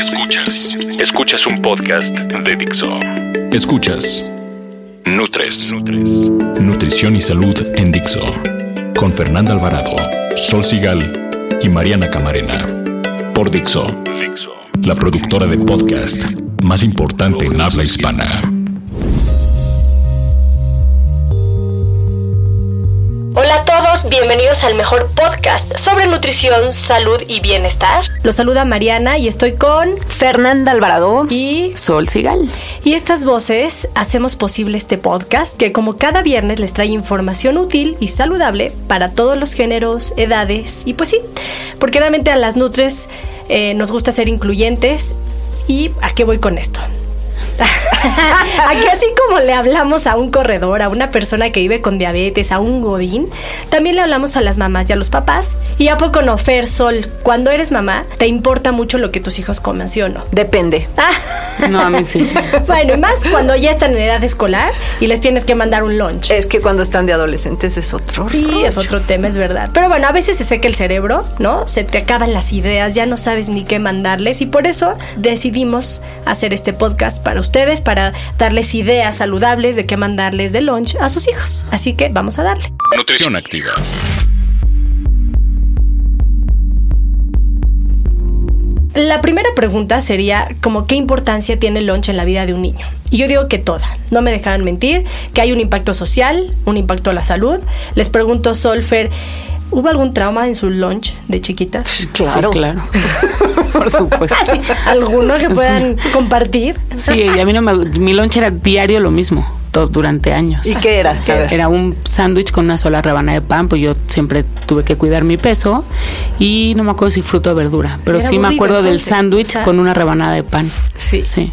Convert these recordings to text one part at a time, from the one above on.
Escuchas, escuchas un podcast de Dixo. Escuchas Nutres, Nutrición y Salud en Dixo. Con Fernanda Alvarado, Sol Sigal y Mariana Camarena. Por Dixo, la productora de podcast más importante en habla hispana. Bienvenidos al mejor podcast sobre nutrición, salud y bienestar. Los saluda Mariana y estoy con Fernanda Alvarado y Sol Sigal. Y estas voces hacemos posible este podcast que como cada viernes les trae información útil y saludable para todos los géneros, edades y pues sí, porque realmente a las nutres eh, nos gusta ser incluyentes ¿Y a qué voy con esto? Aquí así como le hablamos a un corredor, a una persona que vive con diabetes, a un godín, también le hablamos a las mamás y a los papás. ¿Y a poco no, Fer, Sol? Cuando eres mamá, ¿te importa mucho lo que tus hijos coman, sí o no? Depende. No, a mí sí. bueno, y más cuando ya están en edad escolar y les tienes que mandar un lunch. Es que cuando están de adolescentes es otro Sí, es otro tema, es verdad. Pero bueno, a veces se seca el cerebro, ¿no? Se te acaban las ideas, ya no sabes ni qué mandarles y por eso decidimos hacer este podcast para ustedes, para darles ideas saludables de qué mandarles de lunch a sus hijos. Así que vamos a darle. Nutrición activa. La primera pregunta sería como qué importancia tiene el lunch en la vida de un niño. Y yo digo que toda, no me dejarán mentir, que hay un impacto social, un impacto a la salud. Les pregunto, Solfer, ¿hubo algún trauma en su lunch de chiquita? Claro, claro. Por supuesto. ¿Alguno que puedan compartir? Sí, a mí no me, mi lunch era diario lo mismo durante años. ¿Y qué era? Era un sándwich con una sola rebanada de pan, pues yo siempre tuve que cuidar mi peso y no me acuerdo si fruto o verdura, pero sí me acuerdo del sándwich con una rebanada de pan. Sí. sí.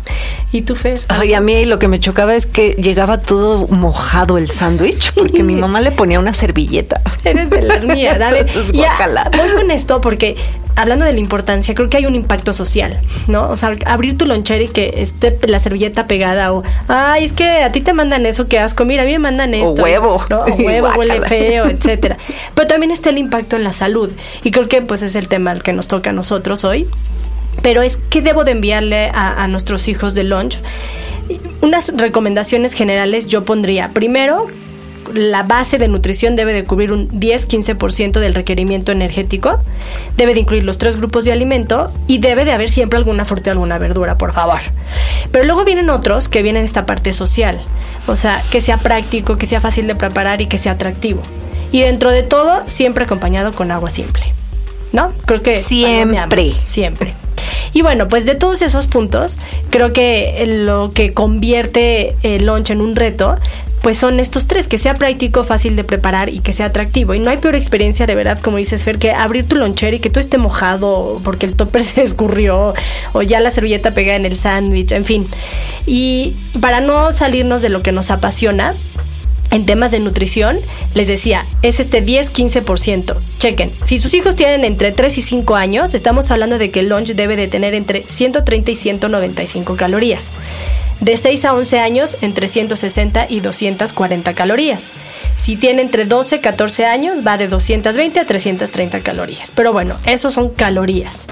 ¿Y tú, Fer? Ay, a mí lo que me chocaba es que llegaba todo mojado el sándwich porque mi mamá le ponía una servilleta. Eres de las mías, dale. voy con esto porque hablando de la importancia, creo que hay un impacto social, ¿no? O sea, abrir tu lonchera y que esté la servilleta pegada o, ay, es que a ti te mandan eso, que asco, mira, a mí me mandan esto. O huevo. ¿no? O huevo, huele feo, etcétera. Pero también está el impacto en la salud y creo que pues es el tema que nos toca a nosotros hoy. Pero es, ¿qué debo de enviarle a, a nuestros hijos de lunch? Unas recomendaciones generales yo pondría, primero, la base de nutrición debe de cubrir un 10-15% del requerimiento energético, debe de incluir los tres grupos de alimento y debe de haber siempre alguna fruta o alguna verdura, por favor. Pero luego vienen otros que vienen esta parte social, o sea, que sea práctico, que sea fácil de preparar y que sea atractivo. Y dentro de todo, siempre acompañado con agua simple. ¿No? Creo que siempre, siempre. Y bueno, pues de todos esos puntos, creo que lo que convierte el lunch en un reto pues son estos tres, que sea práctico, fácil de preparar y que sea atractivo. Y no hay peor experiencia de verdad, como dices Fer, que abrir tu lonchera y que tú esté mojado porque el topper se escurrió o ya la servilleta pegada en el sándwich, en fin. Y para no salirnos de lo que nos apasiona, en temas de nutrición, les decía, es este 10-15%. Chequen, si sus hijos tienen entre 3 y 5 años, estamos hablando de que el lunch debe de tener entre 130 y 195 calorías de 6 a 11 años entre 160 y 240 calorías. Si tiene entre 12 y 14 años va de 220 a 330 calorías. Pero bueno, esos son calorías.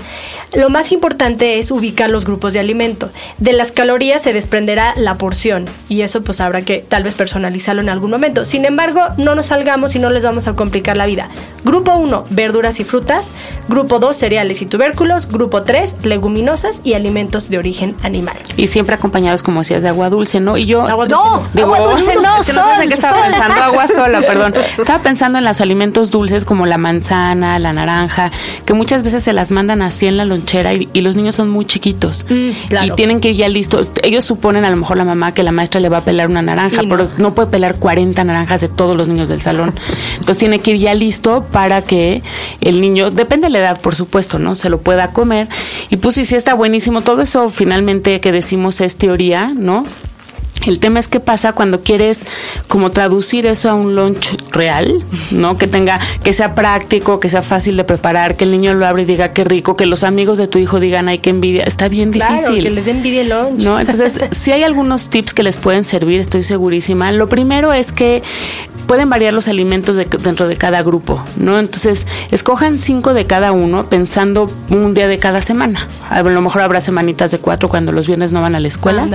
Lo más importante es ubicar los grupos de alimento. De las calorías se desprenderá la porción y eso pues habrá que tal vez personalizarlo en algún momento. Sin embargo, no nos salgamos y no les vamos a complicar la vida. Grupo 1, verduras y frutas. Grupo 2, cereales y tubérculos. Grupo 3, leguminosas y alimentos de origen animal. Y siempre acompañados, como decías, de agua dulce, ¿no? Y yo... Agua dulce no, digo, agua dulce no, que no estaba pensando, agua sola, perdón. Estaba pensando en los alimentos dulces como la manzana, la naranja, que muchas veces se las mandan así en la lonchera y, los niños son muy chiquitos mm, y tienen que ir ya listo. Ellos suponen a lo mejor la mamá que la maestra le va a pelar una naranja, pero no puede pelar 40 naranjas de todos los niños del salón. Entonces tiene que ir ya listo para que el niño, depende de la edad, por supuesto, ¿no? Se lo pueda comer. Y pues sí, sí está buenísimo. Todo eso finalmente que decimos es teoría, ¿no? El tema es qué pasa cuando quieres como traducir eso a un lunch real, ¿no? Que tenga, que sea práctico, que sea fácil de preparar, que el niño lo abra y diga qué rico, que los amigos de tu hijo digan ay qué envidia, está bien difícil. que les dé envidia el lunch. ¿No? Entonces, si hay algunos tips que les pueden servir, estoy segurísima. Lo primero es que pueden variar los alimentos dentro de cada grupo, ¿no? Entonces, escojan cinco de cada uno pensando un día de cada semana. A lo mejor habrá semanitas de cuatro cuando los viernes no van a la escuela.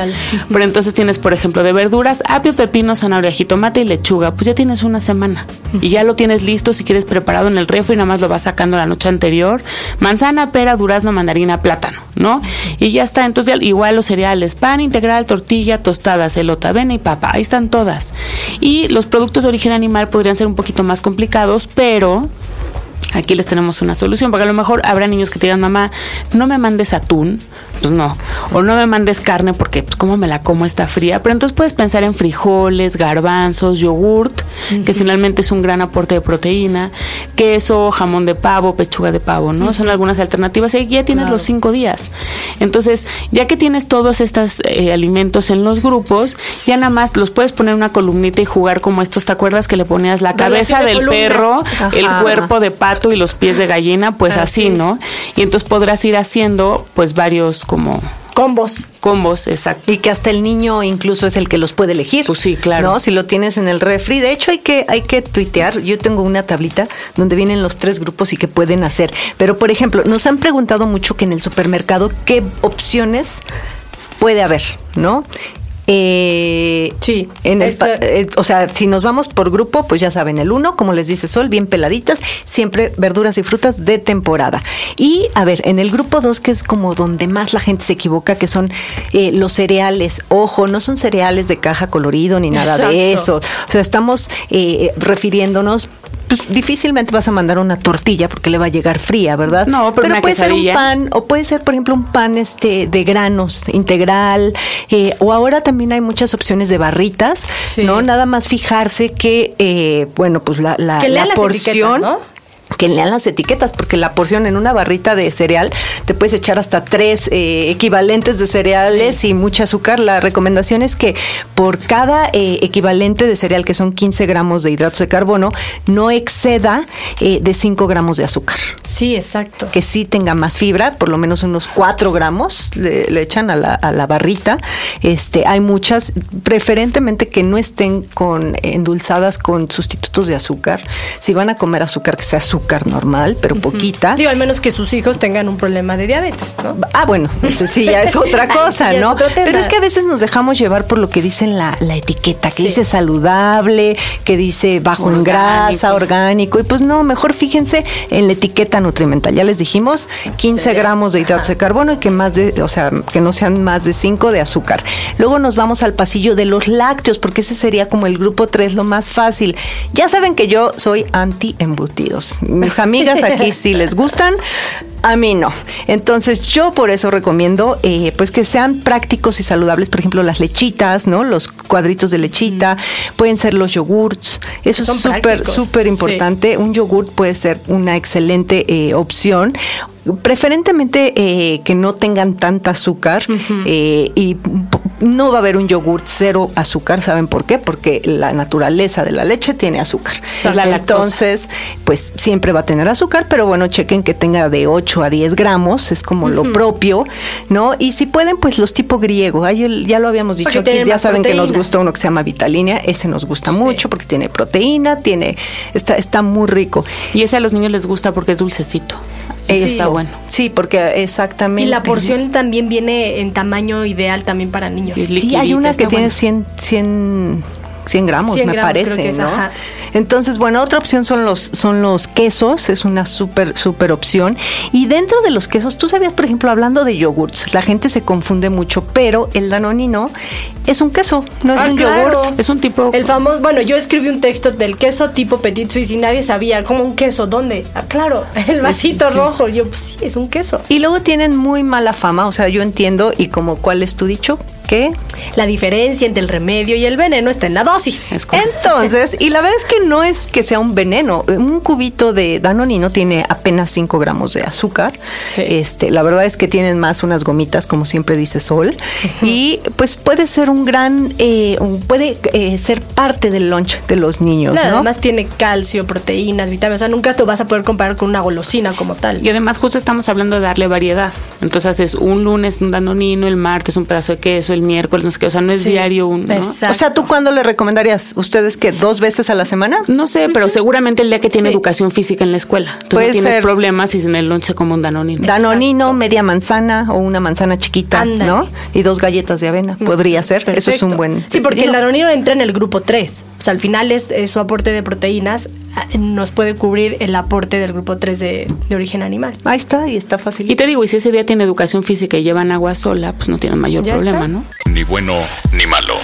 Pero entonces tienes, por ejemplo, de verduras, apio, pepino, zanahoria, jitomate y lechuga. Pues ya tienes una semana. Y ya lo tienes listo si quieres preparado en el refri, nada más lo vas sacando la noche anterior. Manzana, pera, durazno, mandarina, plátano, ¿no? Y ya está. Entonces, igual los cereales, pan integral, tortilla, tostadas, elota, avena y papa. Ahí están todas. Y los productos originales animal podrían ser un poquito más complicados, pero aquí les tenemos una solución, porque a lo mejor habrá niños que te digan, mamá, no me mandes atún, pues no, o no me mandes carne porque pues cómo me la como está fría, pero entonces puedes pensar en frijoles, garbanzos, yogurt, que finalmente es un gran aporte de proteína, queso, jamón de pavo, pechuga de pavo, ¿no? Son algunas alternativas. Y ya tienes los cinco días. Entonces, ya que tienes todos estos eh, alimentos en los grupos, ya nada más los puedes poner en una columnita y jugar como estos, ¿te acuerdas que le ponías la cabeza del perro, el cuerpo de pato? Y los pies de gallina, pues así, ¿no? Y entonces podrás ir haciendo pues varios como combos. Combos, exacto. Y que hasta el niño incluso es el que los puede elegir. Pues sí, claro. ¿no? Si lo tienes en el refri. De hecho, hay que, hay que tuitear. Yo tengo una tablita donde vienen los tres grupos y que pueden hacer. Pero, por ejemplo, nos han preguntado mucho que en el supermercado qué opciones puede haber, ¿no? Eh, sí. En el, eh, o sea, si nos vamos por grupo, pues ya saben, el uno, como les dice Sol, bien peladitas, siempre verduras y frutas de temporada. Y a ver, en el grupo dos, que es como donde más la gente se equivoca, que son eh, los cereales. Ojo, no son cereales de caja colorido ni nada de eso. O sea, estamos eh, refiriéndonos pues, difícilmente vas a mandar una tortilla porque le va a llegar fría, ¿verdad? No, pero, puede ser un pan, o puede ser, por ejemplo, un pan este de granos integral, eh, o ahora también hay muchas opciones de barritas, ¿no? Nada más fijarse que, eh, bueno, pues la, la, la porción que lean las etiquetas, porque la porción en una barrita de cereal te puedes echar hasta tres eh, equivalentes de cereales y mucha azúcar. La recomendación es que por cada eh, equivalente de cereal, que son 15 gramos de hidratos de carbono, no exceda eh, de 5 gramos de azúcar. Sí, exacto. Que sí tenga más fibra, por lo menos unos 4 gramos le, echan a la, a la, barrita. Este, hay muchas, preferentemente que no estén con endulzadas con sustitutos de azúcar. Si van a comer azúcar, que sea azúcar normal, pero poquita. Digo, al menos que sus hijos tengan un problema de diabetes, ¿no? Ah, bueno, sí ya es otra cosa, ¿no? pero es que a veces nos dejamos llevar por lo que dicen la, la etiqueta, que dice saludable, que dice bajo en grasa, orgánico, y pues no, mejor fíjense en la etiqueta nutrimental. Ya les dijimos, 15 gramos de hidratos de carbono y que más de, o sea, que no sean más de 5 de azúcar. Luego nos vamos al pasillo de los lácteos, porque ese sería como el grupo 3, lo más fácil. Ya saben que yo soy anti embutidos mis amigas aquí sí les gustan, a mí no. Entonces yo por eso recomiendo eh, pues que sean prácticos y saludables, por ejemplo las lechitas, ¿no? Los cuadritos de lechita, pueden ser los yogurts, eso es súper, súper importante. Un yogurt puede ser una excelente eh, opción preferentemente eh, que no tengan tanta azúcar eh, y no va a haber un yogurt cero azúcar, ¿saben por qué? Porque la naturaleza de la leche tiene azúcar. Entonces, pues siempre va a tener azúcar, pero bueno, chequen que tenga de 8 a 10 gramos, es como lo propio, ¿no? Y si pueden, pues los tipo griego, ya lo habíamos dicho aquí, ya saben que nos gusta uno que se llama Vitalínea, ese nos gusta mucho porque tiene proteína, tiene, está, está muy rico. Y ese a los niños les gusta porque es dulcecito. Está bueno. Sí, porque exactamente. Y la porción también viene en tamaño ideal también para niños. Sí, hay una que tiene 100, 100 100 gramos, me parece, ¿no? Entonces, bueno, otra opción son los, son los quesos, es una súper, súper opción. Y dentro de los quesos, tú sabías, por ejemplo, hablando de yogurts, la gente se confunde mucho, pero el danonino es un queso, no es ah, un yogurt. Es un tipo... El famoso, bueno, yo escribí un texto del queso tipo Petit Suisse y nadie sabía, ¿cómo un queso? ¿Dónde? Ah, claro, el vasito rojo. Yo, pues sí, es un queso. Y luego tienen muy mala fama, o sea, yo entiendo, y como, ¿cuál es tu dicho? ¿Qué? La diferencia entre el remedio y el veneno está en la dosis. Entonces, y la verdad es que no es que sea un veneno. Un cubito de Danonino tiene apenas 5 gramos de azúcar. Este, la verdad es que tienen más unas gomitas, como siempre dice Sol. Y pues puede ser un gran, eh, puede eh, ser parte del lunch de los niños. ¿no? Además tiene calcio, proteínas, vitaminas. O sea, nunca te vas a poder comparar con una golosina como tal. Y además justo estamos hablando de darle variedad. Entonces es un lunes un Danonino, el martes un pedazo de queso, miércoles, no sé qué, o sea, no es diario un, O sea, ¿tú cuándo le recomendarías? ¿Ustedes que dos veces a la semana? No sé, pero seguramente el día que tiene educación física en la escuela. Entonces no tienes problemas y en el lonche como un danonino. Danonino, media manzana o una manzana chiquita, ¿no? Y dos galletas de avena, podría ser. Eso es un buen... Sí, porque el danonino entra en el grupo 3. O sea, al final es, su aporte de proteínas ah, nos puede cubrir el aporte del grupo 3 de, de, origen animal. Ahí está, y está fácil. Y te digo, y si ese día tiene educación física y llevan agua sola, pues no tienen mayor problema, ¿no? Ni bueno ni malo.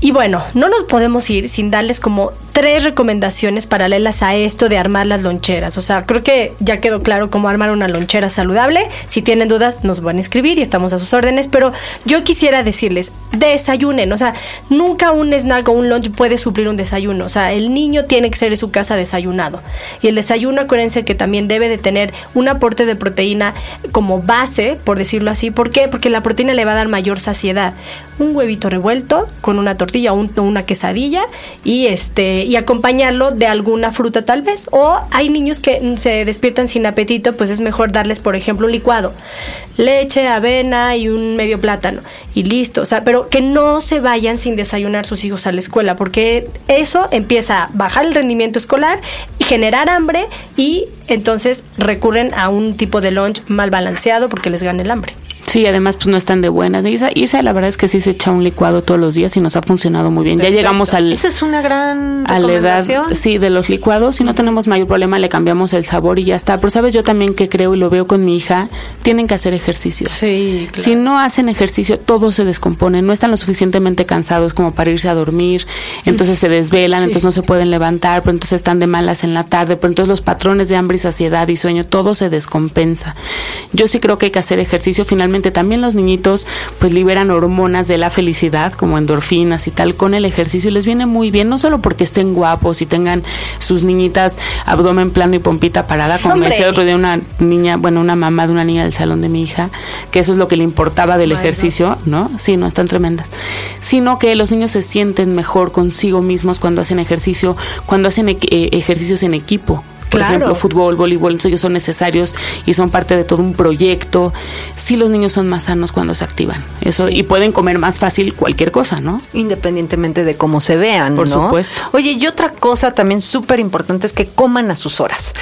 Y bueno, no nos podemos ir sin darles como tres recomendaciones paralelas a esto de armar las loncheras. O sea, creo que ya quedó claro cómo armar una lonchera saludable. Si tienen dudas, nos van a escribir y estamos a sus órdenes. Pero yo quisiera decirles, desayunen. O sea, nunca un snack o un lunch puede suplir un desayuno. O sea, el niño tiene que ser en su casa desayunado. Y el desayuno, acuérdense que también debe de tener un aporte de proteína como base, por decirlo así. ¿Por qué? Porque la proteína le va a dar mayor saciedad. Un huevito revuelto con una tortilla o una quesadilla y este y acompañarlo de alguna fruta tal vez. O hay niños que se despiertan sin apetito, pues es mejor darles, por ejemplo, un licuado. Leche, avena y un medio plátano. Y listo. O sea, pero que no se vayan sin desayunar sus hijos a la escuela, porque eso empieza a bajar el rendimiento escolar y generar hambre y entonces recurren a un tipo de lunch mal balanceado porque les gana el hambre. Sí, además pues no están de buenas. Isa, Isa la verdad es que sí se echa un licuado todos los días y nos ha funcionado muy bien. Ya llegamos al... Esa es una gran a la edad, sí, de los licuados. Si no tenemos mayor problema, le cambiamos el sabor y ya está. Pero sabes, yo también que creo y lo veo con mi hija, tienen que hacer ejercicio. Sí, claro. Si no hacen ejercicio, todo se descompone. No están lo suficientemente cansados como para irse a dormir. Entonces se desvelan, entonces no se pueden levantar, pero entonces están de malas en la tarde. Pero entonces los patrones de hambre y saciedad y sueño, todo se descompensa. Yo sí creo que hay que hacer ejercicio. Finalmente también los niñitos pues liberan hormonas de la felicidad como endorfinas y tal con el ejercicio y les viene muy bien, no solo porque estén guapos y tengan sus niñitas abdomen plano y pompita parada, como me decía otro día una niña, bueno, una mamá de una niña del salón de mi hija, que eso es lo que le importaba del ejercicio, ¿no? Sí, no están tremendas. Sino que los niños se sienten mejor consigo mismos cuando hacen ejercicio, cuando hacen eh, ejercicios en equipo por ejemplo, fútbol, voleibol, ellos son necesarios y son parte de todo un proyecto. Sí, los niños son más sanos cuando se activan. Eso y pueden comer más fácil cualquier cosa, ¿no? Independientemente de cómo se vean, Por supuesto. Oye, y otra cosa también súper importante es que coman a sus horas.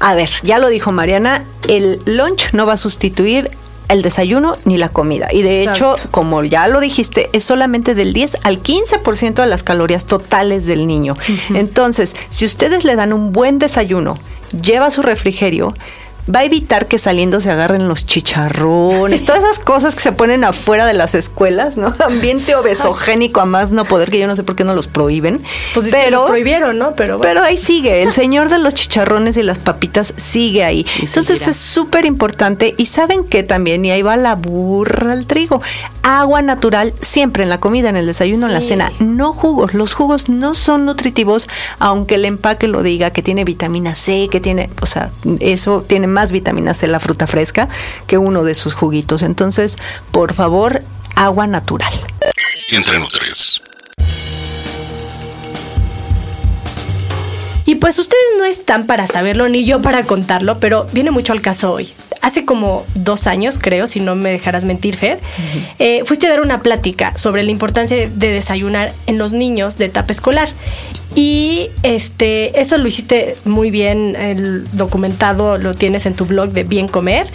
A ver, ya lo dijo Mariana, el lunch no va a sustituir el desayuno ni la comida. Y de hecho, como ya lo dijiste, es solamente del 10 al 15% de las calorías totales del niño. Entonces, si ustedes le dan un buen desayuno, lleva su refrigerio, va a evitar que saliendo se agarren los chicharrones, todas esas cosas que se ponen afuera de las escuelas, ¿no? Ambiente obesogénico a más no poder, que yo no sé por qué no los prohíben. Pues pero los prohibieron, ¿no? Pero, pero ahí sigue, el señor de los chicharrones y las papitas sigue ahí. Entonces es súper importante y saben que también, y ahí va la burra al trigo, agua natural siempre en la comida, en el desayuno, en la cena, no jugos. Los jugos no son nutritivos, aunque el empaque lo diga que tiene vitamina C, que tiene, o sea, eso tiene más vitamina C la fruta fresca que uno de sus juguitos. Entonces, por favor, agua natural. Entre nutres. Y pues ustedes no están para saberlo ni yo para contarlo, pero viene mucho al caso hoy hace como dos años, creo, si no me dejarás mentir, Fer, eh, fuiste a dar una plática sobre la importancia de, de desayunar en los niños de etapa escolar. Y este, eso lo hiciste muy bien, el documentado lo tienes en tu blog de Bien Comer.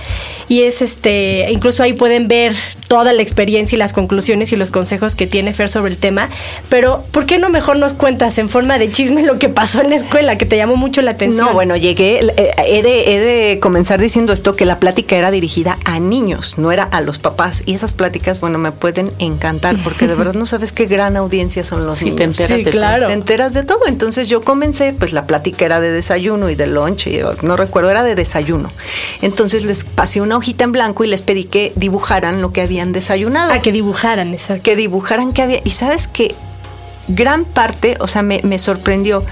Y es este, incluso ahí pueden ver toda la experiencia y las conclusiones y los consejos que tiene Fer sobre el tema. Pero, ¿por qué no mejor nos cuentas en forma de chisme lo que pasó en la escuela, que te llamó mucho la atención? No, bueno, llegué, eh, he de, he de comenzar diciendo esto, que la plática era dirigida a niños, no era a los papás. Y esas pláticas, bueno, me pueden encantar, porque de verdad no sabes qué gran audiencia son los niños. Te enteras Sí, de claro. Te enteras de todo. Entonces yo comencé, pues la plática era de desayuno y de lunch, y no recuerdo, era de desayuno. Entonces les pasé una hojita en blanco y les pedí que dibujaran lo que habían desayunado. Ah, que dibujaran, exacto. que dibujaran que había. Y sabes que gran parte, o sea, me, me sorprendió.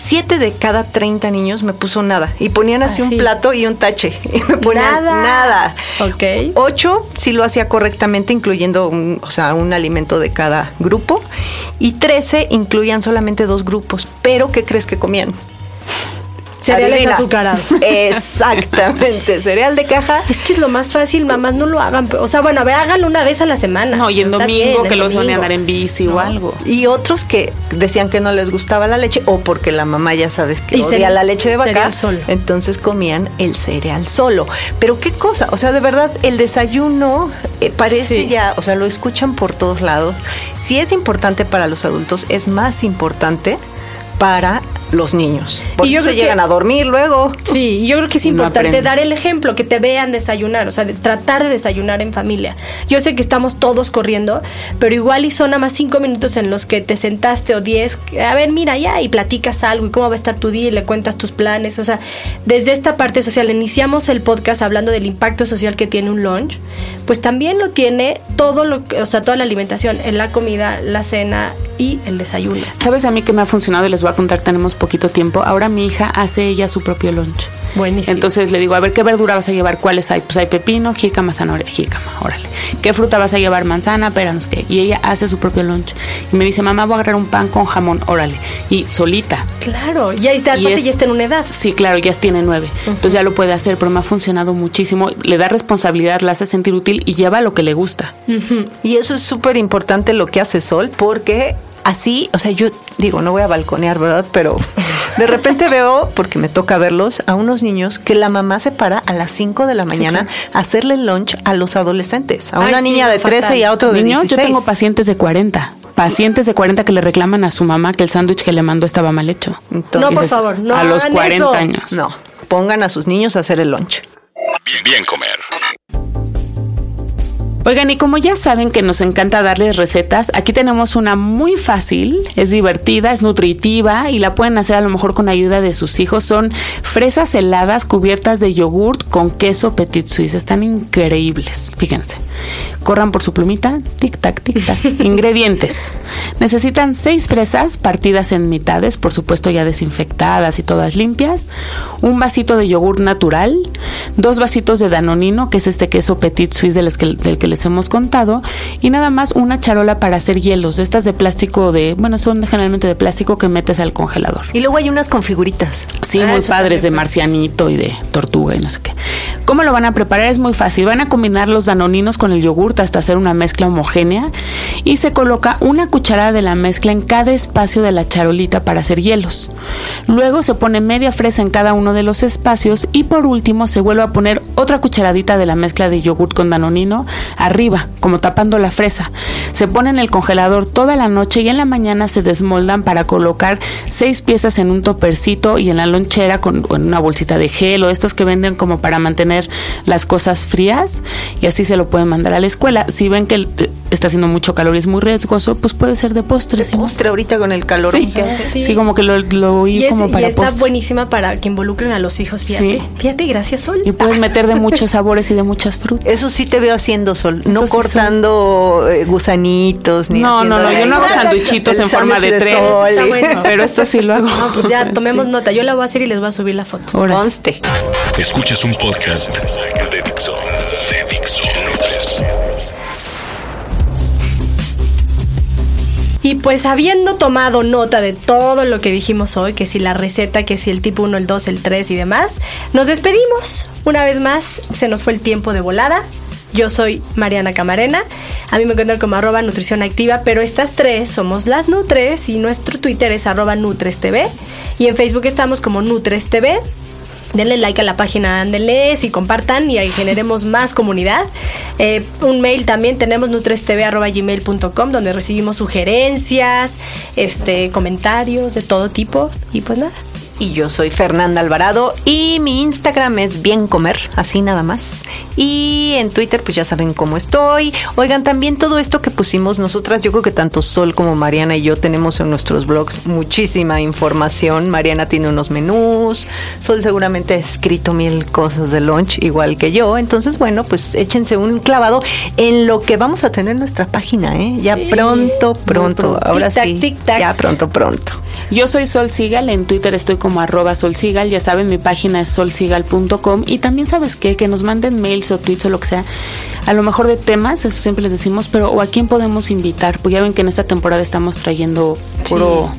Siete de cada 30 niños me puso nada. Y ponían así un plato y un tache. Y me ponían Nada. nada. Ok. Ocho sí lo hacía correctamente, incluyendo un, o sea, un alimento de cada grupo. Y 13 incluían solamente dos grupos. Pero, ¿qué crees que comían? Cereales Adivina. azucarados. Exactamente, cereal de caja. Es que es lo más fácil, mamás, no lo hagan. O sea, bueno, a ver, háganlo una vez a la semana. No, y en Está domingo bien, que los van a andar en bici o algo. Y otros que decían que no les gustaba la leche o porque la mamá ya sabes que Y odia cereal- la leche de vaca, cereal solo. entonces comían el cereal solo. Pero qué cosa, o sea, de verdad el desayuno eh, parece Sí. ya, o sea, lo escuchan por todos lados. Si es importante para los adultos, es más importante para los niños. Porque Y yo se creo que- llegan a dormir luego. Sí, yo creo que es no importante dar el ejemplo, que te vean desayunar, o sea, de tratar de desayunar en familia. Yo sé que estamos todos corriendo, pero igual y son nada más cinco minutos en los que te sentaste o diez, a ver, mira ya, y platicas algo y cómo va a estar tu día y le cuentas tus planes. O sea, desde esta parte social, iniciamos el podcast hablando del impacto social que tiene un lunch, pues también lo tiene todo lo que, o sea, toda la alimentación, en la comida, la cena y el desayuno. ¿Sabes a mí que me ha funcionado? Y les voy a contar, tenemos poquito tiempo. Ahora mi hija hace ella su propio lunch. Buenísimo. Entonces le digo, a ver, ¿qué verdura vas a llevar? ¿Cuáles hay? Pues hay pepino, jícama, zanahoria, jícama, órale. ¿Qué fruta vas a llevar? Manzana, pera, no sé qué. Y ella hace su propio lunch. Y me dice, mamá, voy a agarrar un pan con jamón, órale. Y solita. Claro, ya está, Y es- ya está en una edad. Sí, claro, ya tiene nueve. Entonces ya lo puede hacer, pero me ha funcionado muchísimo. Le da responsabilidad, la hace sentir útil y lleva lo que le gusta. Y eso es súper importante lo que hace Sol, porque así, o sea, yo digo, no voy a balconear, ¿verdad? Pero de repente veo, porque me toca verlos, a unos niños que la mamá se para a las 5 de la mañana a hacerle lunch a los adolescentes. A Ay, una sí, niña de 13 y a otro de Niños, 16. yo tengo pacientes de 40. Pacientes de 40 que le reclaman a su mamá que el sándwich que le mandó estaba mal hecho. Entonces, no, por favor, no a los hagan 40 eso. años. No, pongan a sus niños a hacer el lunch. Bien comer. Oigan, y como ya saben que nos encanta darles recetas, aquí tenemos una muy fácil, es divertida, es nutritiva y la pueden hacer a lo mejor con ayuda de sus hijos. Son fresas heladas cubiertas de yogurt con queso petit suisse. Están increíbles, fíjense. Corran por su plumita, tic tac, tic tac. Ingredientes. Necesitan seis fresas partidas en mitades, por supuesto ya desinfectadas y todas limpias. Un vasito de yogur natural, dos vasitos de danonino, que es este queso petit suisse del que, del que les hemos contado, y nada más una charola para hacer hielos. Estas de plástico de, bueno, son generalmente de plástico que metes al congelador. Y luego hay unas con figuritas. Sí, Ah, muy padres de marcianito y de tortuga y no sé qué. ¿Cómo lo van a preparar? Es muy fácil. Van a combinar los danoninos con el yogurt hasta hacer una mezcla homogénea y se coloca una cucharada de la mezcla en cada espacio de la charolita para hacer hielos. Luego se pone media fresa en cada uno de los espacios y por último se vuelve a poner otra cucharadita de la mezcla de yogurt con danonino arriba, como tapando la fresa. Se pone en el congelador toda la noche y en la mañana se desmoldan para colocar seis piezas en un topercito y en la lonchera con en una bolsita de gel o estos que venden como para mantener las cosas frías y así se lo pueden mandar a la escuela. Si ven que está haciendo mucho calor y es muy riesgoso, pues puede ser de postre. ¿sí? Postre ahorita con el calor Sí. que hace. Sí. Sí. como que lo, lo oí Y, es- como y para está postre. buenísima para que involucren a los hijos, fíjate. Sí. Fíjate, gracias, Sol. Y puedes meter de muchos sabores y de muchas frutas. Eso sí te veo haciendo sol, no Eso cortando eh, gusanitos ni No, no, no, yo no hago El en forma de sándwich tren. sol. Está bueno. Pero esto sí lo hago. No, pues ya, tomemos Sí. nota. Yo la voy a hacer y les voy a subir la foto. Conste. Escuchas un podcast de Dixo. De Dixo. Y pues habiendo tomado nota de todo lo que dijimos hoy, que si la receta, que si el tipo 1, el 2, el 3 y demás, nos despedimos. Una vez más, se nos fue el tiempo de volada. Yo soy Mariana Camarena. A mí me encuentran como arroba nutrición activa, pero estas tres somos las Nutres y nuestro Twitter es arroba NutresTV. Y en Facebook estamos como NutresTV. Denle like a la página, denle y compartan y ahí generemos más comunidad. Eh, un mail también tenemos nutrestv.gmail.com donde recibimos sugerencias, este, comentarios de todo tipo y pues nada. Y yo soy Fernanda Alvarado y mi Instagram es bien comer, así nada más. Y en Twitter pues ya saben cómo estoy. Oigan, también todo esto que pusimos nosotras, yo creo que tanto Sol como Mariana y yo tenemos en nuestros blogs muchísima información. Mariana tiene unos menús, Sol seguramente ha escrito mil cosas de lunch igual que yo. Entonces, bueno, pues échense un clavado en lo que vamos a tener en nuestra página, ¿eh? Ya pronto, pronto. Ahora sí. Ya pronto, pronto. Yo soy Sol Sigal, en Twitter estoy como arroba solsigal, ya saben, mi página es solsigal.com y también sabes qué, que nos manden mails o tweets o lo que sea, a lo mejor de temas, eso siempre les decimos, pero o a quién podemos invitar, porque ya ven que en esta temporada estamos trayendo puro...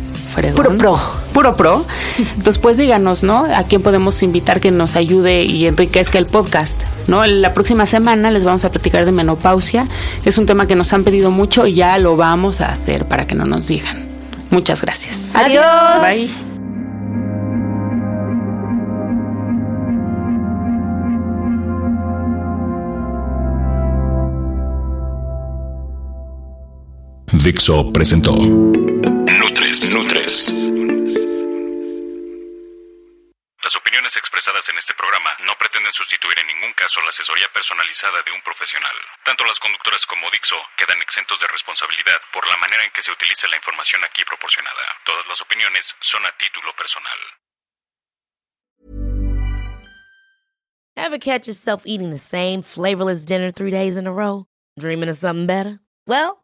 Puro pro. Puro pro. Entonces, pues díganos, ¿no? A quién podemos invitar que nos ayude y enriquezca el podcast, ¿no? La próxima semana les vamos a platicar de menopausia. Es un tema que nos han pedido mucho y ya lo vamos a hacer para que no nos digan. Muchas gracias. Adiós. Bye. Dixo presentó Nutres. Nutres. Las opiniones expresadas en este programa no pretenden sustituir en ningún caso la asesoría personalizada de un profesional. Tanto las conductoras como Dixo quedan exentos de responsabilidad por la manera en que se utiliza la información aquí proporcionada. Todas las opiniones son a título personal. Ever catch yourself eating the same flavorless dinner three days in a row? Dreaming of something better? Well,